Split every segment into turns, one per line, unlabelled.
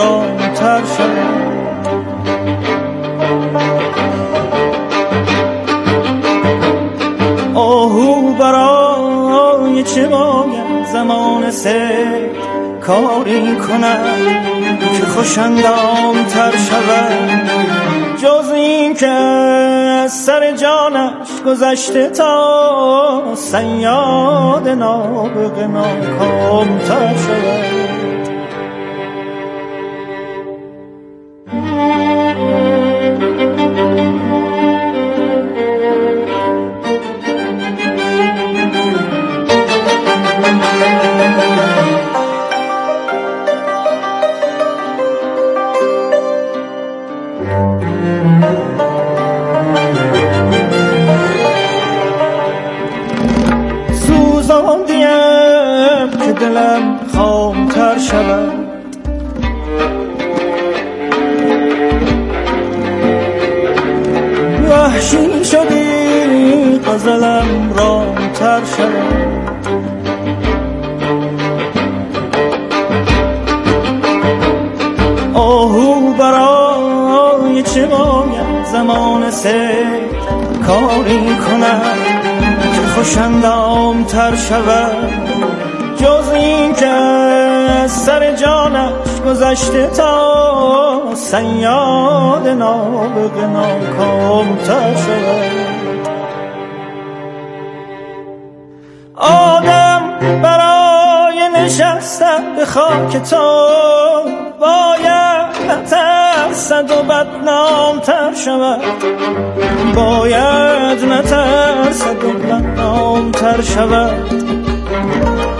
رامتر شود. آهو برای چه باید زمان سه کاری کنم که خوشندام تر شود؟ جز این که از سر جانش گذشته تا سیاد نابغ ناکام تر شود. گذشته تا سیاد نابغ ناکام تر آدم برای نشستن به خاک تو باید نترسد و بدنام تر شود. باید نترسد و بدنام تر شود.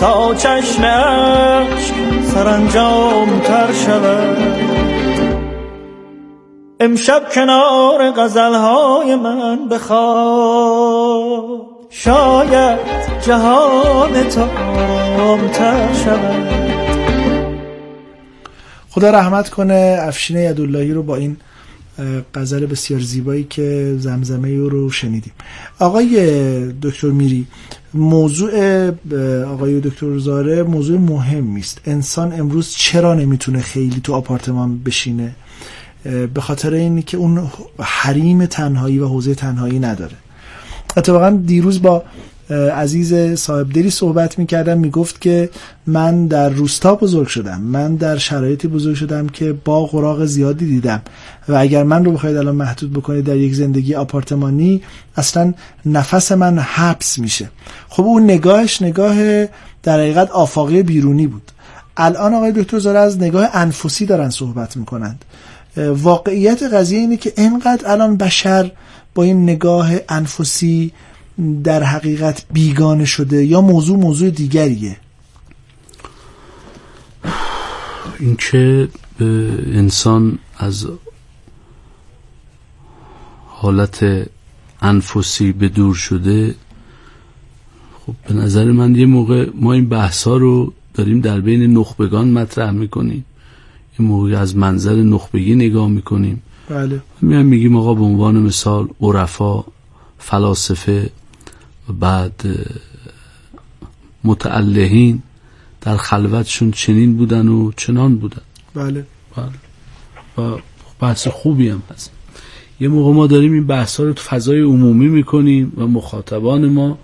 تا چشمش سرانجام تر شود. امشب کنار غزلهای من بخواد شاید جهان تا تر شود.
خدا رحمت کنه افشین یداللهی رو با این غزل بسیار زیبایی که زمزمه او رو شنیدیم. آقای دکتر میری موضوع آقای دکتر زاره موضوع مهمی است انسان امروز چرا نمی‌تونه خیلی تو آپارتمان بشینه؟ به خاطر اینی که اون حریم تنهایی و حوزه تنهایی نداره. اتفاقا دیروز با عزیز صاحب دلی صحبت می‌کردم می‌گفت که من در روستا بزرگ شدم. من در شرایطی بزرگ شدم که با قراغ زیادی دیدم. و اگر من رو بخواید الان محدود بکنید در یک زندگی آپارتمانی اصلا نفس من حبس میشه. خب اون نگاهش نگاه در حقیقت آفاقی بیرونی بود. الان آقای دکتر زاره از نگاه انفسی دارن صحبت می‌کنند. واقعیت قضیه اینه که انقدر الان بشر با این نگاه انفسی در حقیقت بیگانه شده یا موضوع موضوع دیگریه؟
اینکه انسان از حالت انفسی به دور شده خب به نظر من یه موقع ما این بحث ها رو داریم در بین نخبگان مطرح می‌کنیم. یه موقع از منظر نخبگی نگاه می‌کنیم.
بله.
میگیم آقا به عنوان مثال عرفا فلاسفه بعد متعلهین در خلوتشون چنین بودن و چنان بودن.
بله.
بله. و بحث خوبی هم هست. یه موقع ما داریم این بحث ها رو تو فضای عمومی می‌کنیم و مخاطبان ما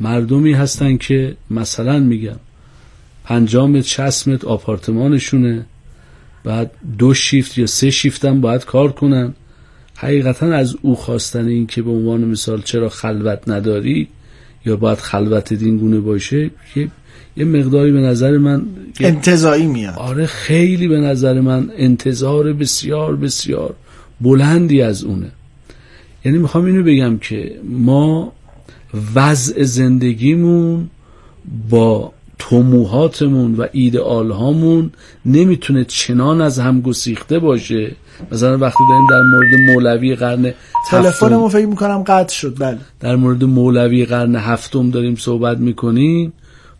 مردمی هستن که مثلا میگم شست متر آپارتمانشونه بعد دو شیفت یا سه شیفت هم باید کار کنن. حقیقتا از او خواستن این که به عنوان مثال چرا خلوت نداری یا باید خلوت دینگونه باشه یه, یه مقداری به نظر من
انتظایی میاد.
آره خیلی به نظر من انتظار بسیار بسیار بلندی از اونه. یعنی می‌خوام اینو بگم که ما وضع زندگیمون با طموحاتمون و ایدئال هامون نمی‌تونه چنان از هم گسیخته باشه. مثلا وقتی داریم در مورد مولوی قرن
تلفنمو فکر می‌کنم قطع شد بله.
در مورد مولوی قرن هفتم داریم صحبت می‌کنیم.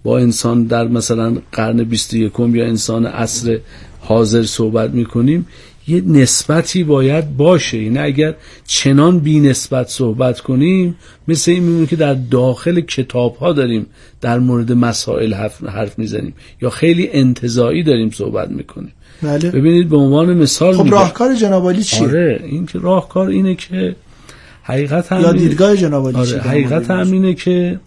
با انسان در مثلا قرن 21 یا انسان عصر حاضر صحبت می‌کنیم. یه نسبتی باید باشه. این یعنی اگر چنان بی نسبت صحبت کنیم مثل این میمونه که در داخل کتاب ها داریم در مورد مسائل حرف, حرف می‌زنیم یا خیلی انتظایی داریم صحبت می‌کنیم.
بله.
ببینید به عنوان مثال
خب راهکار جنابالی چیه؟
آره این که راهکار اینه که حقیقت هم
یا دیدگاه جنابالی
آره حقیقت هم اینه که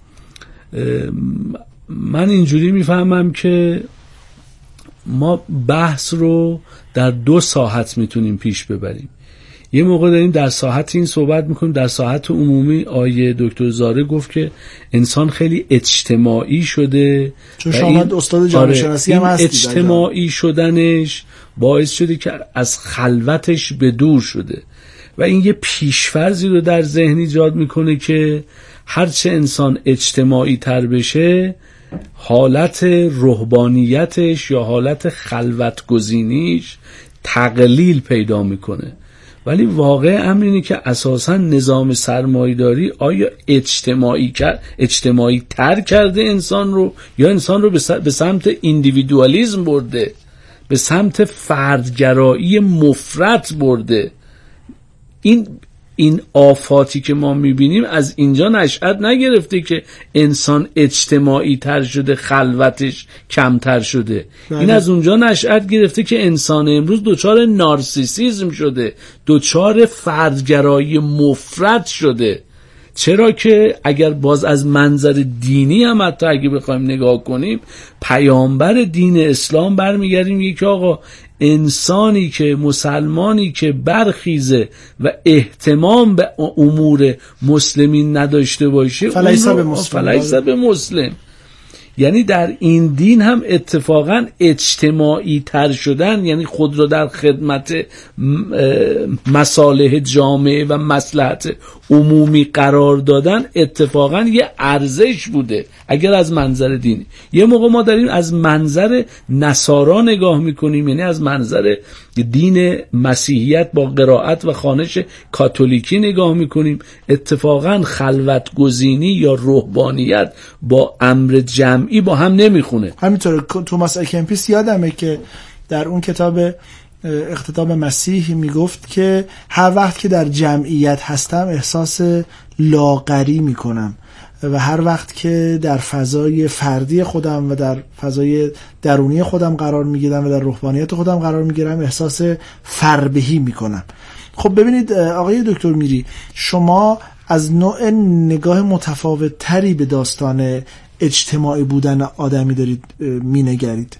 من اینجوری می‌فهمم که ما بحث رو در دو ساحت می‌تونیم پیش ببریم. یه موقع داریم در ساحت این صحبت می‌کنیم. در ساحت عمومی آیه دکتر زاره گفت که انسان خیلی اجتماعی شده
چون شما استاد جامعه آره، شناسی هم هستید
اجتماعی شدنش باعث شده که از خلوتش به دور شده. و این یه پیشفرزی رو در ذهن ایجاد می‌کنه که هرچه انسان اجتماعی تر بشه حالت روحانیتش یا حالت خلوت گزینیش تقلیل پیدا می‌کنه. ولی واقع امر که اساسا نظام سرمایداری آیا اجتماعی, اجتماعی تر کرده انسان رو یا انسان رو به سمت ایندیویدوالیزم برده؟ به سمت فردگرایی مفرط برده؟ این این آفاتی که ما می‌بینیم از اینجا نشأت نگرفته که انسان اجتماعی تر شده خلوتش کمتر شده بله. این از اونجا نشأت گرفته که انسان امروز دچار نارسیسیزم شده دچار فردگرایی مفرد شده چرا که اگر باز از منظر دینی هم حتی اگه بخوایم نگاه کنیم پیامبر دین اسلام برمیگردیم یک آقا انسانی که مسلمانی که برخیزه و احتمام به امور مسلمین نداشته باشه
مسلم,
به مسلم. یعنی در این دین هم اتفاقا اجتماعی تر شدن یعنی خود را در خدمت مصالح جامعه و مسلحت عمومی قرار دادن اتفاقا یه ارزش بوده. اگر از منظر دینی یه موقع ما داریم از منظر نصارا نگاه می‌کنیم یعنی از منظر دین مسیحیت با قرائت و خانش کاتولیکی نگاه می‌کنیم اتفاقا خلوت گزینی یا روحانیت با امر جمعی با هم نمی‌خونه.
همینطور توماس اکمپیس یادمه که در اون کتاب اقتداب مسیح می‌گفت که هر وقت که در جمعیت هستم احساس لاغری می‌کنم و هر وقت که در فضای فردی خودم و در فضای درونی خودم قرار می‌گیرم و در روحانیت خودم قرار می‌گیرم احساس فربهی می‌کنم. خب ببینید آقای دکتر میری شما از نوع نگاه متفاوت تری به داستان اجتماعی بودن آدمی دارید مینگرید.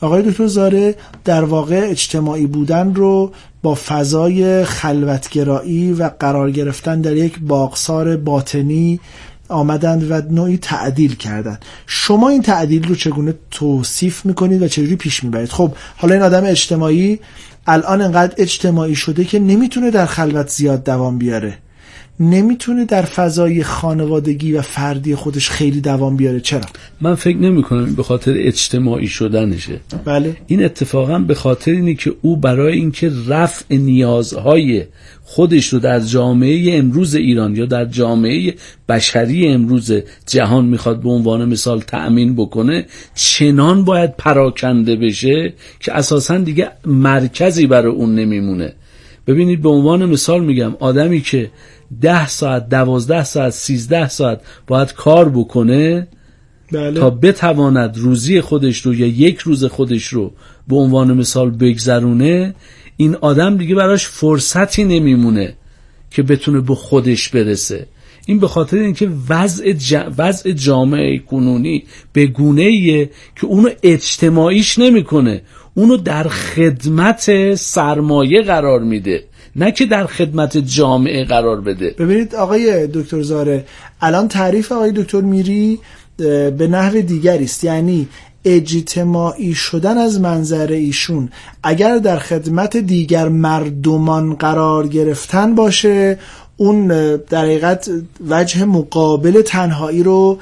آقای دکتر زاره در واقع اجتماعی بودن رو با فضای خلوتگرایی و قرار گرفتن در یک باقصار باطنی آمدند و نوعی تعدیل کردند. شما این تعدیل رو چگونه توصیف می‌کنید و چجوری پیش می‌برید؟ خب حالا این آدم اجتماعی الان انقدر اجتماعی شده که نمی‌تونه در خلوت زیاد دوام بیاره. نمی‌تونه در فضای خانوادگی و فردی خودش خیلی دوام بیاره. چرا؟
من فکر نمی کنم به خاطر اجتماعی شدنشه.
بله.
این اتفاقا به خاطر اینه که او برای اینکه رفع نیازهای خودش رو در جامعه امروز ایران یا در جامعه بشری امروز جهان می‌خواد به عنوان مثال تأمین بکنه چنان باید پراکنده بشه که اساسا دیگه مرکزی برای اون نمیمونه. ببینید به عنوان مثال میگم آدمی که ده ساعت دوازده ساعت سیزده ساعت باید کار بکنه
بله.
تا بتواند روزی خودش رو یا یک روز خودش رو به عنوان مثال بگذرونه این آدم دیگه براش فرصتی نمیمونه که بتونه به خودش برسه این به خاطر اینکه وضع, وضع جامعه کنونی به گونه که اونو اجتماعیش نمی‌کنه اونو در خدمت سرمایه قرار میده نه که در خدمت جامعه قرار بده.
ببینید آقای دکتر زاره الان تعریف آقای دکتر میری به نحو دیگری است. یعنی اجتماعی شدن از منظر ایشون اگر در خدمت دیگر مردمان قرار گرفتن باشه اون در حقیقت وجه مقابل تنهایی رو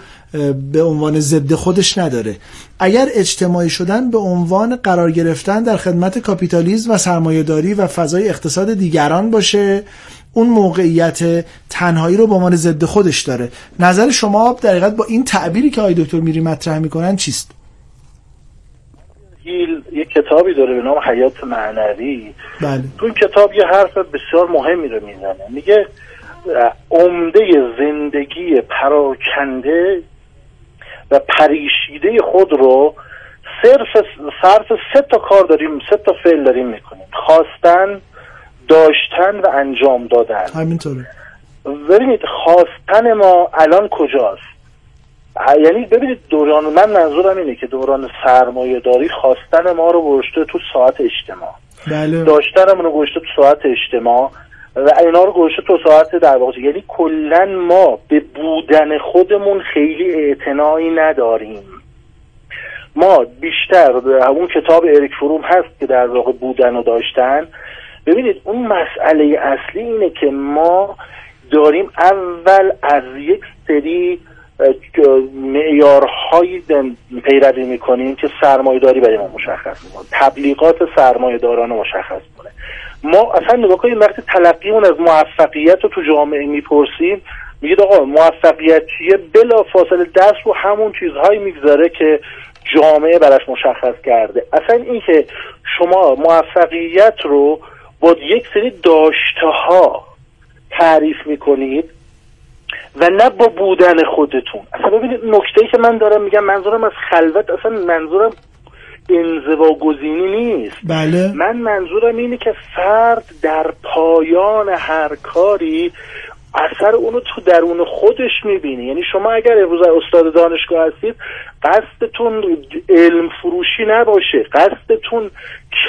به عنوان ضد خودش نداره. اگر اجتماعی شدن به عنوان قرار گرفتن در خدمت کاپیتالیزم و سرمایهداری و فضای اقتصاد دیگران باشه اون موقعیت تنهایی رو به عنوان ضد خودش داره. نظر شما در حقیقت با این تعبیری که آقای دکتر میری مطرح می‌کنن چیست؟
هیل یک کتابی داره به نام حیات معنوی.
بله.
تو این کتاب یه حرف بسیار مهمی رو می‌زنه. میگه عمده زندگی پراکنده و پریشیده خود رو صرف صرف سه تا کار داریم سه تا فعل داریم می‌کنیم. خواستن داشتن و انجام دادن.
همینطوره.
ببینید خواستن ما الان کجاست؟ یعنی ببینید دوران من منظورم اینه که دوران سرمایه داری خواستن ما رو گذاشته تو ساعت اجتماع.
بله.
داشتنمون رو گذاشته تو ساعت اجتماع و اینا رو گذاشته تو ساعت در واقع. یعنی کلا ما به بودن خودمون خیلی اعتنایی نداریم. ما بیشتر اون کتاب اریک فروم هست که در واقع بودن و داشتن. ببینید اون مسئله اصلی اینه که ما داریم اول از یک سری معیارهایی پیروی می‌کنیم که سرمایه داری برای ما مشخص می‌کنه. تبلیغات سرمایه داران مشخص کنه ما اصلا نگاه کنیم وقتی تلقیمون از موفقیت رو تو جامعه می‌پرسیم میگید آقا موفقیت چیه؟ بلا فاصله دست رو همون چیزهایی می‌گذاره که جامعه براش مشخص کرده. اصلا این که شما موفقیت رو با یک سری داشته ها تعریف می‌کنید و نه با بودن خودتون. اصلا ببینید نکته که من دارم میگم منظورم از خلوت اصلا منظورم انزوا گزینی نیست.
بله.
من منظورم اینه که فرد در پایان هر کاری اثر اونو تو درون خودش می‌بینی. یعنی شما اگر امروز استاد دانشگاه هستید قصدتون علم فروشی نباشه. قصدتون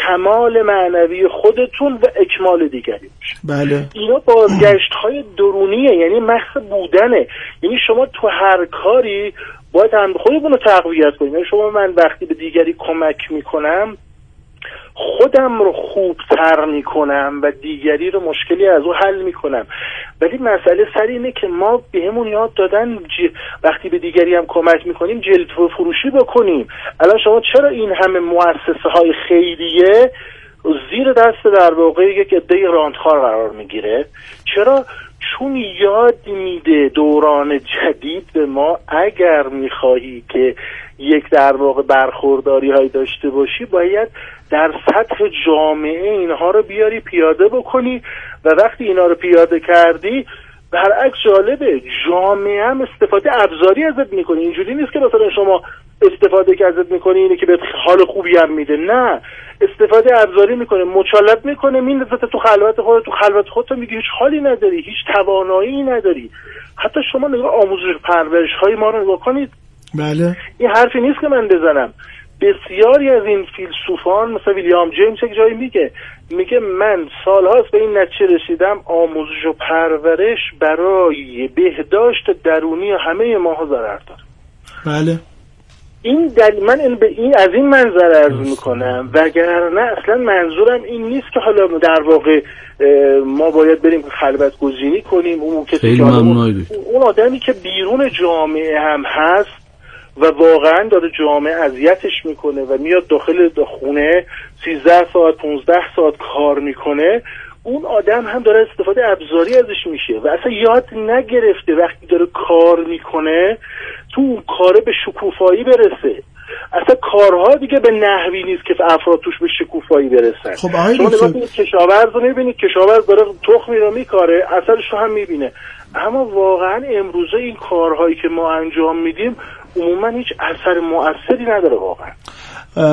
کمال معنوی خودتون و اکمال دیگری باشه.
بله.
اینا بازگشت های درونیه. یعنی محض بودنه. یعنی شما تو هر کاری باید هم خودتون رو تقویت کنید. یعنی شما من وقتی به دیگری کمک می‌کنم خودم رو خوبتر می‌کنم و دیگری رو مشکلی از او حل می‌کنم. ولی مسئله سر اینه که ما بهمون یاد دادن وقتی به دیگری هم کمک می‌کنیم جلد فروشی بکنیم. الان شما چرا این همه مؤسسه های خیریه زیر دست در واقع یک عده راندخار قرار می‌گیره؟ چرا؟ چون یاد میده دوران جدید به ما اگر می‌خواهی که یک در واقع برخورداری های داشته باشی باید در سطح جامعه اینها رو بیاری پیاده بکنی و وقتی اینا رو پیاده کردی برعکس جالبه جامعه هم استفاده ابزاری ازت می‌کنه. اینجوری نیست که مثلا شما استفاده که ازت می‌کنه اینه که به حال خوبی هم میده نه. استفاده ابزاری می‌کنه مچالت می‌کنه میندازت تو خلوت خودت تو خلوت خودت میگه هیچ حالی نداری هیچ توانایی نداری. حتی شما نگاه آموزش پرورش های ما رو نگاه کنید.
بله.
این حرفی نیست که من بزنم. بسیاری از این فیلسوفان مثل ویلیام جیمز یک جایی میگه میگه من سالهاست به این نتیجه رسیدم آموزش و پرورش برای بهداشت درونی همه ماها ضرر داره.
بله.
این در من این به این از این منظر عرض می‌کنم. وگرنه اصلا منظورم این نیست که حالا در واقع ما باید بریم خلوت گزینی کنیم. اون کسی اون آدمی که بیرون جامعه هم هست و واقعا داره جامعه اذیتش می‌کنه و میاد داخل خونه 13 ساعت 15 ساعت کار می‌کنه. اون آدم هم داره استفاده ابزاری ازش میشه و اصلا یاد نگرفته وقتی داره کار می‌کنه تو اون کاره به شکوفایی برسه. اصلا کارها دیگه به نحوی نیست که افراد توش به شکوفایی برسن.
خب آقای
شما نگاه کشاورز رو می‌بینید کشاورز داره تخمی رو میکاره اثرش رو هم می‌بینه. اما واقعا امروزه این کارهایی که ما انجام میدیم عموما هیچ اثر مؤثری نداره واقعا.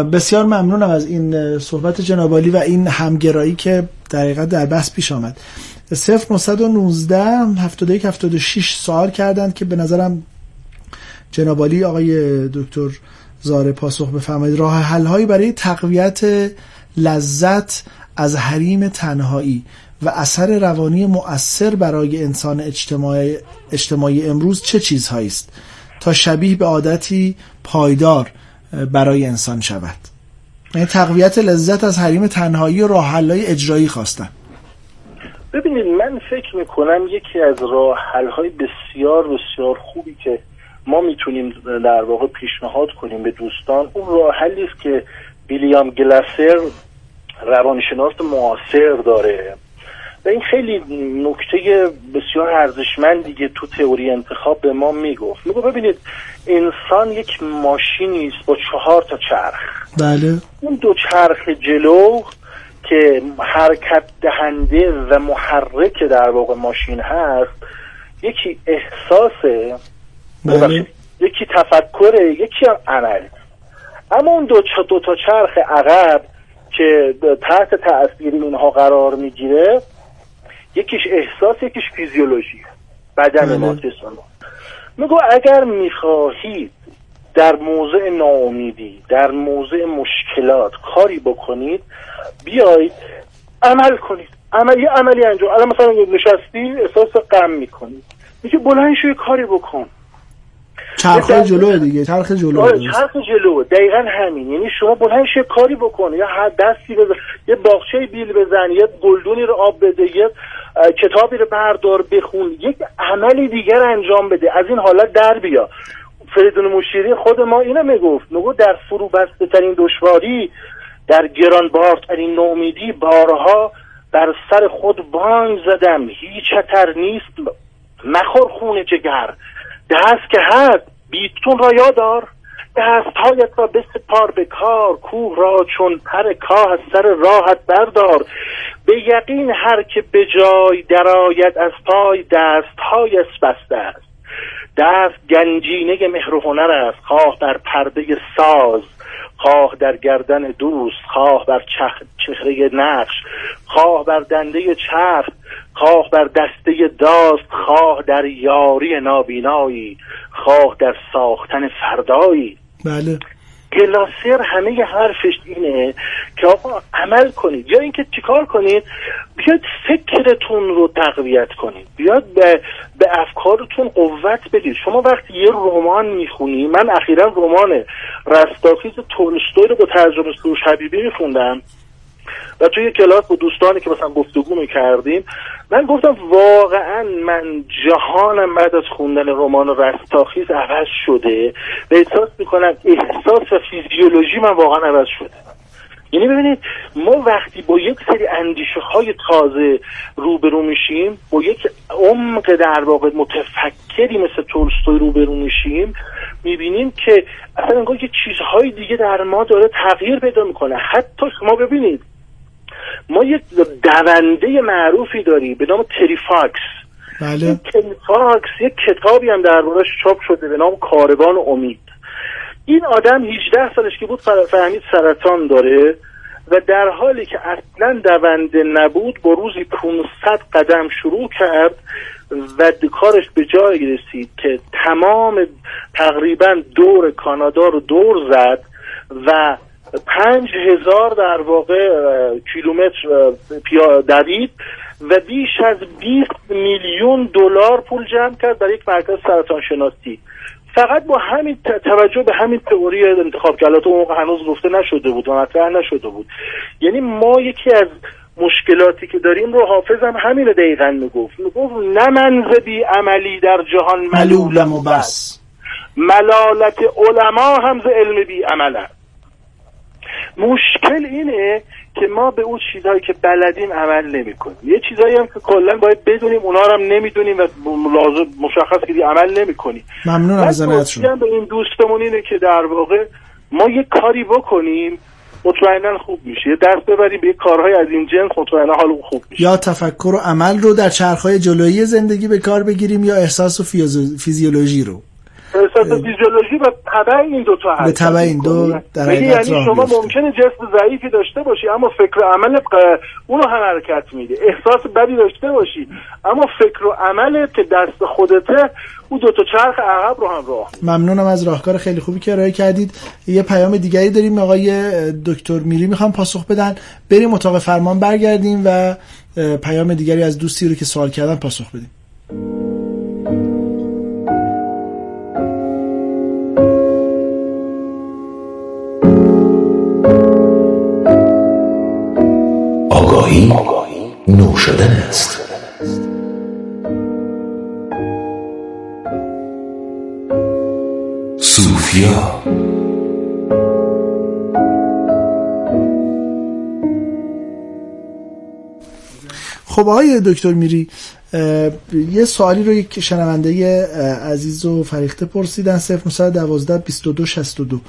بسیار ممنونم از این صحبت جنابالی و این همگرایی که دقیقا در بحث پیش آمد. 0919 71 76 سوال کردند که به نظرم جنابالی آقای دکتر زاره پاسخ بفرمایید. راه حل هایی برای تقویت لذت از حریم تنهایی و اثر روانی مؤثر برای انسان اجتماعی, اجتماعی امروز چه چیزهایی است؟ تا شبیه به عادتی پایدار برای انسان شود. یعنی تقویت لذت از حریم تنهایی و راه اجرایی خواستن.
ببینید من فکر می‌کنم یکی از راه های بسیار بسیار خوبی که ما می‌تونیم در واقع پیشنهاد کنیم به دوستان اون راه حلی است که ویلیام گلاسر روانشناس معاصر داره. این خیلی نکته بسیار ارزشمندی تو تئوری انتخاب به ما می‌گفت. میگو ببینید انسان یک ماشینی است با چهار تا چرخ.
بله.
اون دو چرخ جلو که حرکت دهنده و محرک در واقع ماشین هست یکی احساسه
بله.
یکی تفکره یکی هم عمل. اما اون دو, دو تا چرخ عقب که تحت تاثیر اینها قرار می‌گیره یکیش احساس یکیش فیزیولوژی بدن
بله.
ما جسم ما میگو اگر می‌خواهید در موضع ناامیدی در موضع مشکلات کاری بکنید بیایید عمل کنید. عمل یه عملی انجام الان مثلا نشستی احساس غم می‌کنید میگه بلند شو کاری بکن.
چرخ جلو دیگه چرخ جلو
آره چرخ جلو. دقیقا همین. یعنی شما بلند شو کاری بکن. یا هر دستی بزن. یه باغچه بیل بزن. یه گلدونی رو آب بده. یه کتابی رو بردار بخون. یک عملی دیگر انجام بده. از این حالت در بیا. فریدون مشیری خود ما اینو می‌گفت. میگو در فرو بسته ترین دشواری در گرانبارترین نومیدی بارها بر سر خود بانگ زدم. هیچ خطر نیست. مخور خون جگر. دست که هست بیتون را یادار دستهایت را بسپار به کار کوه را چون پر کاه از سر راحت بردار. به یقین هر که به جای درآید از پای دستهایش بسته است. دست گنجینه مهر و هنر است. خواه در پرده ساز خواه در گردن دوست خواه بر چخ- چهره نقش خواه بر دنده چرخ خواه بر دسته داست خواه در یاری نابینایی خواه در ساختن فردایی.
بله.
گلاسر همه حرفش اینه که آقا عمل کنید. یا اینکه چیکار کنید؟ بیاد فکرتون رو تقویت کنید. بیاد به, به افکارتون قوت بدید. شما وقتی یه رمان می‌خونی من اخیرا رمان رستاخیز تولستوی رو با ترجمه سروش حبیبی میخوندم. و توی کلاس با دوستانی که مثلا گفتگو می‌کردیم من گفتم واقعا من جهانم بعد از خوندن رمان رستاخیز عوض شده و احساس می‌کنم احساس و فیزیولوژی من واقعا عوض شده. یعنی ببینید ما وقتی با یک سری اندیشه های تازه روبرو میشیم با یک عمق در واقع متفکری مثل تولستوی روبرو میشیم می‌بینیم که اصلا انگار یه چیزهای دیگه در ما داره تغییر پیدا می‌کنه. حتی شما ببینید ما یک دونده معروفی داریم به نام تری فاکس
بله.
این تری فاکس یک کتابی هم دربارش چاپ شده به نام کاروان امید. این آدم 18 سالش که بود فهمید سرطان داره و در حالی که اصلا دونده نبود با روزی 500 قدم شروع کرد و کارش به جای رسید که تمام تقریبا دور کانادا رو دور زد و پنج هزار در واقع کیلومتر دوید و بیش از 20 میلیون دلار پول جمع کرد در یک مرکز سرطان شناسی فقط با همین توجه به همین تئوری انتخاب که البته اون موقع هنوز گفته نشده بود و مطرح نشده بود. یعنی ما یکی از مشکلاتی که داریم رو حافظم همین دقیقا می‌گفت. می‌گفت نه من ز بی عملی در جهان
ملولم و بس.
ملالت علما هم ز علم بی عمل است. مشکل اینه که ما به اون چیزهایی که بلدیم عمل نمی کنیم یه چیزهایی هم که کلا باید بدونیم اونا رو هم نمی‌دونیم و لازم مشخص که عمل نمی کنیم
ممنون از
به این دوستمون اینه که در واقع ما یه کاری بکنیم مطمئنا خوب میشه. یه دست ببریم به کارهای از این جنس مطمئنا حال خوب میشه.
یا تفکر و عمل رو در چرخهای جلویی زندگی به کار بگیریم یا احساس و فیزیولوژی رو.
احساس فیزیولوژی و طبع این دو تا
به تبع این دو در
یعنی شما. ممکنه جسم ضعیفی داشته باشی اما فکر و عمل اونو هم حرکت میده. احساس بدی داشته باشی اما فکر و عمل که دست خودته اون دو تا چرخ عقب رو هم راه میده.
ممنونم از راهکار خیلی خوبی که ارائه کردید. یه پیام دیگری داریم آقای دکتر میری می‌خوام پاسخ بدن. بریم اتاق فرمان برگردیم و پیام دیگری از دوستی رو که سوال کردن پاسخ بدیم.
آگاهی نو شدن است. صوفیا.
خب آقای دکتر میری یه سوالی رو یک شنونده عزیز و فریخته پرسیدن 0912 62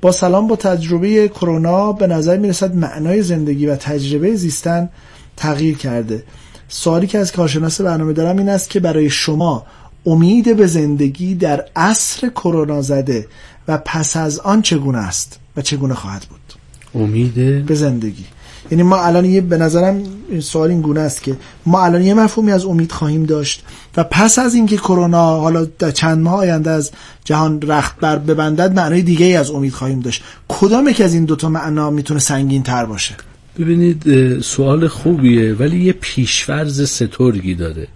با سلام با تجربه کرونا به نظر می‌رسد معنای زندگی و تجربه زیستن تغییر کرده. سوالی که از کارشناس برنامه دارم این است که برای شما امید به زندگی در عصر کرونا زده و پس از آن چگونه است و چگونه خواهد بود؟
امید
به زندگی. یعنی ما الان یه به نظرم سوال این گونه است که ما الان یه مفهومی از امید خواهیم داشت و پس از اینکه کرونا حالا در چند ماه آینده از جهان رخت بر ببندد معنای دیگه ای از امید خواهیم داشت. کدام یک از این دوتا معنا می‌تونه سنگین تر باشه؟
ببینید سوال خوبیه ولی یه پیشورز سترگی داره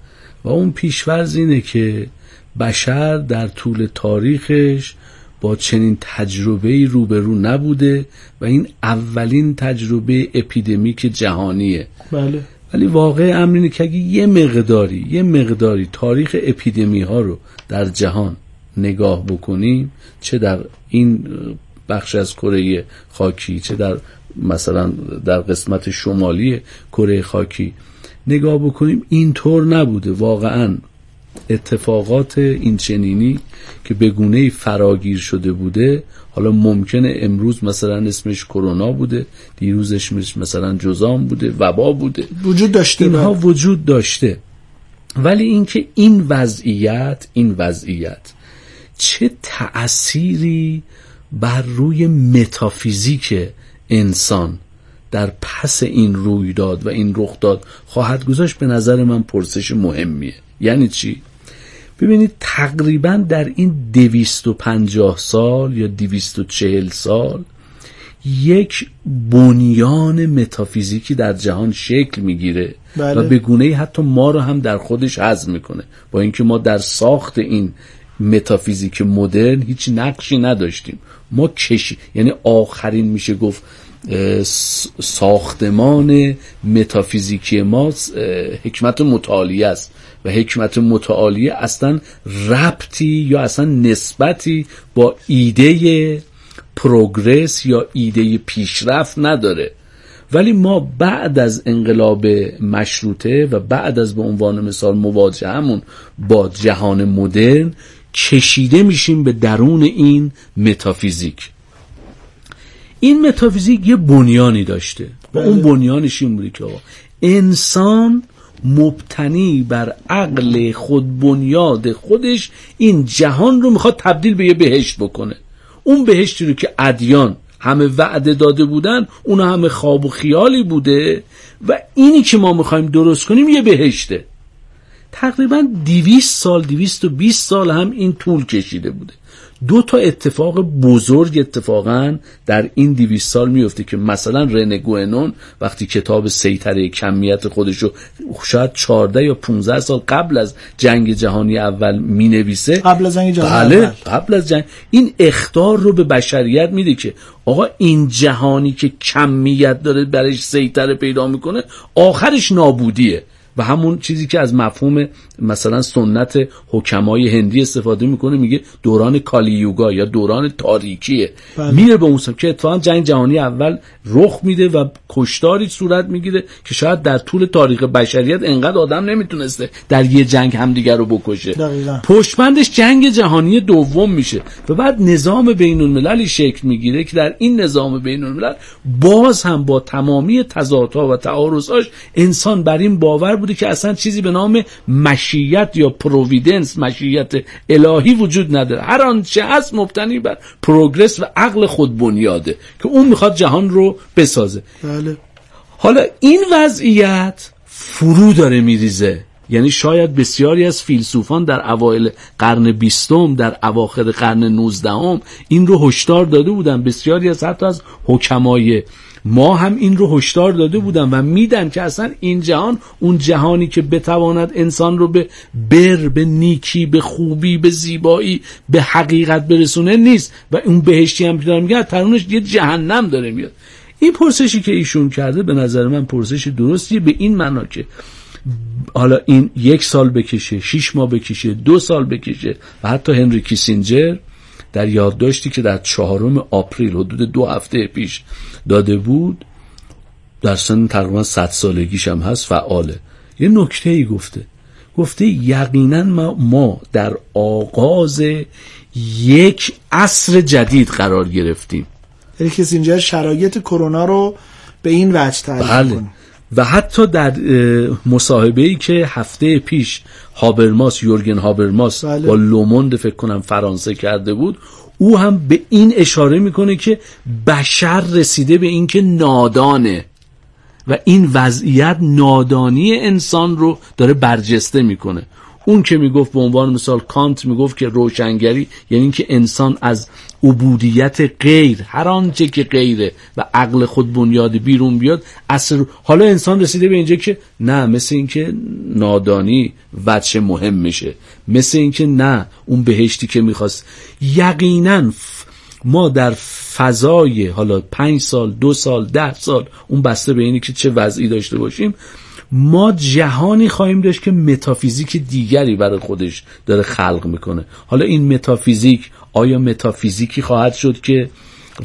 و اون پیشورز اینه که بشر در طول تاریخش با چنین تجربه روبرو نبوده و این اولین تجربه اپیدمیک جهانیه.
بله.
ولی واقع امر اینه که اگه یه مقداری یه مقداری تاریخ اپیدمی ها رو در جهان نگاه بکنیم چه در این بخش از کره خاکی چه در مثلا در قسمت شمالی کره خاکی نگاه بکنیم اینطور نبوده. واقعا اتفاقات این چنینی که به گونه فراگیر شده بوده حالا ممکنه امروز مثلا اسمش کرونا بوده دیروز اسمش مثلا جزام بوده وبا بوده
وجود داشته
اینها
بله.
وجود داشته ولی اینکه این وضعیت این وضعیت چه تأثیری بر روی متافیزیک انسان در پس این رویداد و این رخ داد خواهد گذاشت به نظر من پرسش مهمیه یعنی چی؟ ببینید تقریبا در این دویست و پنجاه سال یا دویست و چهل سال یک بنیان متافیزیکی در جهان شکل می‌گیره
بله.
و به گونه حتی ما رو هم در خودش هضم می‌کنه. با اینکه ما در ساخت این متافیزیک مدرن هیچ نقشی نداشتیم. ما کشی یعنی آخرین میشه گفت ساختمان متافیزیکی ما حکمت متعالیه است. و حکمت متعالیه اصلا ربطی یا اصلا نسبتی با ایده پروگرس یا ایده پیشرفت نداره. ولی ما بعد از انقلاب مشروطه و بعد از به عنوان مثال مواجهمون با جهان مدرن کشیده میشیم به درون این متافیزیک. این متافیزیک یه بنیانی داشته. و اون بنیانش این بوده که آقا انسان مبتنی بر عقل خود بنیاد خودش این جهان رو می‌خواد تبدیل به یه بهشت بکنه. اون بهشتی رو که ادیان همه وعده داده بودن اون همه خواب و خیالی بوده و اینی که ما می‌خوایم درست کنیم یه بهشته. تقریبا دیویست سال دیویست و بیست سال هم این طول کشیده بوده. دو تا اتفاق بزرگ اتفاقا در این دیویست سال میفته که مثلا رنه گوئنون وقتی کتاب سیطره کمیت خودشو شاید 14 یا 15 سال قبل از جنگ جهانی اول می‌نویسه.
قبل از جنگ جهانی
بله
اول.
قبل از جنگ. این اختار رو به بشریت میده که آقا این جهانی که کمیت داره برش سیطره پیدا می‌کنه آخرش نابودیه. و همون چیزی که از مفهوم مثلا سنت حکمای هندی استفاده می‌کنه میگه دوران کالیوگا یا دوران تاریکیه
بله.
میره به اون سمت که اتفاقا جنگ جهانی اول رخ میده و کشتاری صورت می‌گیره که شاید در طول تاریخ بشریت انقدر آدم نمی‌تونسته در یه جنگ همدیگر رو بکشه
دقیقاً.
پشتبندش جنگ جهانی دوم میشه و بعد نظام بین المللی شکل می‌گیره که در این نظام بین الملل باز هم با تمامی تضادها و تعارضهاش انسان بر این باور بوده که اصلا چیزی به نام مشیت یا پروویدنس مشیت الهی وجود نداره. هر آنچه هست مبتنی بر پروگرس و عقل خود بنیاده که اون می‌خواد جهان رو بسازه.
بله.
حالا این وضعیت فرو داره میریزه. یعنی شاید بسیاری از فیلسوفان در اوایل قرن بیستم در اواخر قرن نوزدهم این رو هشدار داده بودن. بسیاری از حتی از حکمای ما هم این رو هشدار داده بودن و میدن که اصلا این جهان اون جهانی که بتواند انسان رو به بر به نیکی به خوبی به زیبایی به حقیقت برسونه نیست. و اون بهشتی هم که میگن ترونش یه جهنم داره میاد. این پرسشی که ایشون کرده به نظر من پرسش درستیه به این معنا که حالا این یک سال بکشه شیش ماه بکشه دو سال بکشه و حتی هنری کیسینجر در یادداشتی که در چهارم آپریل حدود دو هفته پیش داده بود در سن تقریبا صد سالگیش هم هست فعاله. یه نکته ای گفته. گفته یقینا ما, ما در آغاز یک عصر جدید قرار گرفتیم.
یعنی کسی اینجا شرایط کرونا رو به این وجه تعریف
بله.
کنه.
و حتی در مصاحبه ای که هفته پیش هابرماس یورگن هابرماس
بله.
با لوموند فکر کنم فرانسه کرده بود او هم به این اشاره می‌کنه که بشر رسیده به اینکه نادانه و این وضعیت نادانی انسان رو داره برجسته می‌کنه اون که می‌گفت به عنوان مثال کانت می‌گفت که روشنگری یعنی اینکه انسان از عبودیت غیر هر آنچه که غیره و عقل خود بنیاد بیرون بیاد اصر حالا انسان رسیده به اینجا که نه مثل اینکه نادانی وچه مهم میشه. مثل اینکه نه اون بهشتی که می‌خواست. یقینا ما در فضای حالا پنج سال دو سال ده سال اون بسته به اینی که چه وضعی داشته باشیم. ما جهانی خواهیم داشت که متافیزیک دیگری برای خودش داره خلق می‌کنه. حالا این متافیزیک آیا متافیزیکی خواهد شد که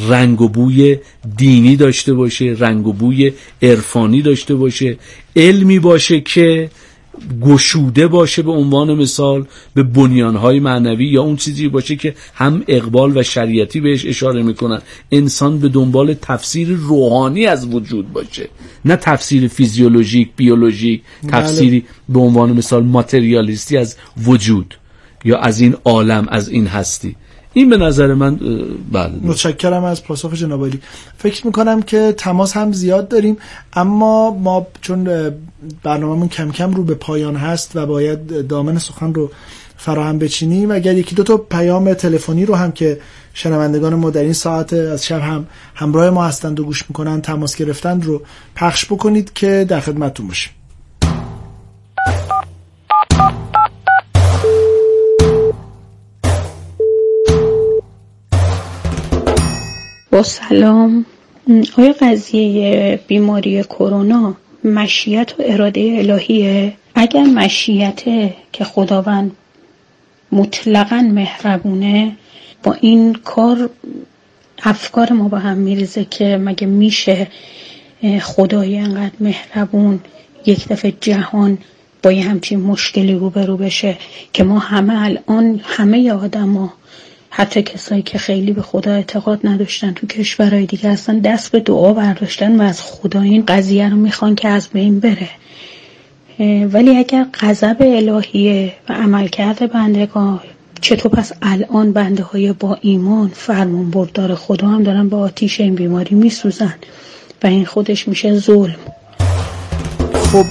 رنگ و بوی دینی داشته باشه رنگ و بوی عرفانی داشته باشه؟ علمی باشه که گشوده باشه به عنوان مثال به بنیانهای معنوی یا اون چیزی باشه که هم اقبال و شریعتی بهش اشاره می‌کنن. انسان به دنبال تفسیر روحانی از وجود باشه. نه تفسیر فیزیولوژیک بیولوژیک تفسیری به عنوان مثال ماتریالیستی از وجود یا از این عالم از این هستی. این به نظر من بله.
متشکرم از پاسخ جناب علی فکر می‌کنم که تماس هم زیاد داریم اما ما چون برنامهمون کم کم رو به پایان هست و باید دامن سخن رو فراهم بچینیم اگر یکی دو تا پیام تلفنی رو هم که شنوندگان ما در این ساعت از شب هم همراه ما هستند و گوش می‌کنن تماس گرفتند رو پخش بکنید که در خدمتتون باشیم.
با سلام. آیا قضیه بیماری کرونا مشیت و اراده الهیه؟ اگر مشیته که خداوند مطلقا مهربونه با این کار افکار ما با هم میریزه که مگه میشه خدای انقدر مهربون یک دفعه جهان با یه همچین مشکلی روبرو بشه که ما همه الان همه آدم ها حتی کسایی که خیلی به خدا اعتقاد نداشتن تو کشورهای دیگه اصلا دست به دعا برداشتن و از خدا این قضیه رو می‌خوان که از بین بره. ولی اگر غضب الهیه و عملکرد بندگان چطور پس الان بنده های با ایمان فرمون بردار خدا هم دارن با آتیش این بیماری میسوزن و این خودش میشه ظلم.
خب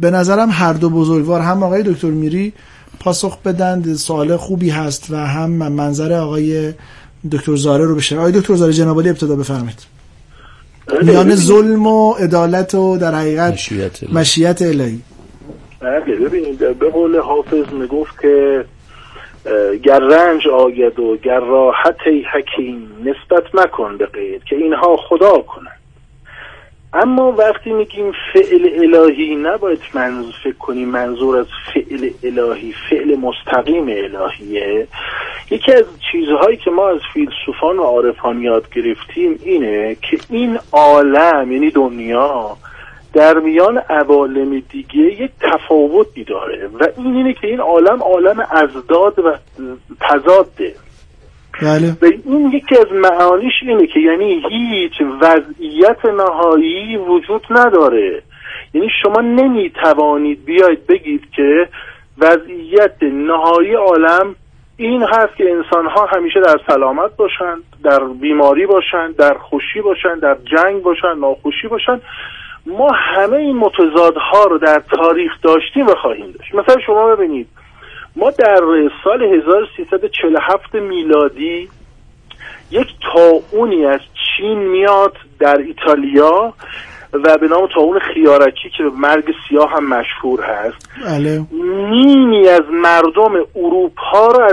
به نظرم هر دو بزرگوار هم آقای دکتر میری پاسخ بدن سوال خوبی هست و هم منظر آقای دکتر زاره رو بشه. آقای دکتر زاره جنابالی ابتدا بفرمایید. میان ظلم و عدالت و در حقیقت
مشیت الهی.
مشیت الهی.
بله ببینید به قول حافظ می‌گفت که گر رنج آید و گر راحت حکیم نسبت مکن به غیر که اینها خدا کنن اما وقتی میگیم فعل الهی نباید منظور فکر کنیم منظور از فعل الهی فعل مستقیم الهیه. یکی از چیزهایی که ما از فیلسوفان و عارفان یاد گرفتیم اینه که این عالم یعنی دنیا در میان عوالم دیگه یک تفاوتی داره. و این اینه که این عالم عالم ازداد و تضاده.
بله.
و این یکی از معانیش اینه که یعنی هیچ وضعیت نهایی وجود نداره. یعنی شما نمی‌توانید بیاید بگید که وضعیت نهایی عالم این هست که انسان ها همیشه در سلامت باشند در بیماری باشند در خوشی باشند در جنگ باشند ناخوشی باشند. ما همه این متضادها رو در تاریخ داشتیم و خواهیم داشت. مثلا شما ببینید ما در سال 1347 میلادی یک تاونی از چین میاد در ایتالیا و به نام تاون خیارکی که به مرگ سیاه هم مشهور هست.
بله.
نیمی از مردم اروپا رو از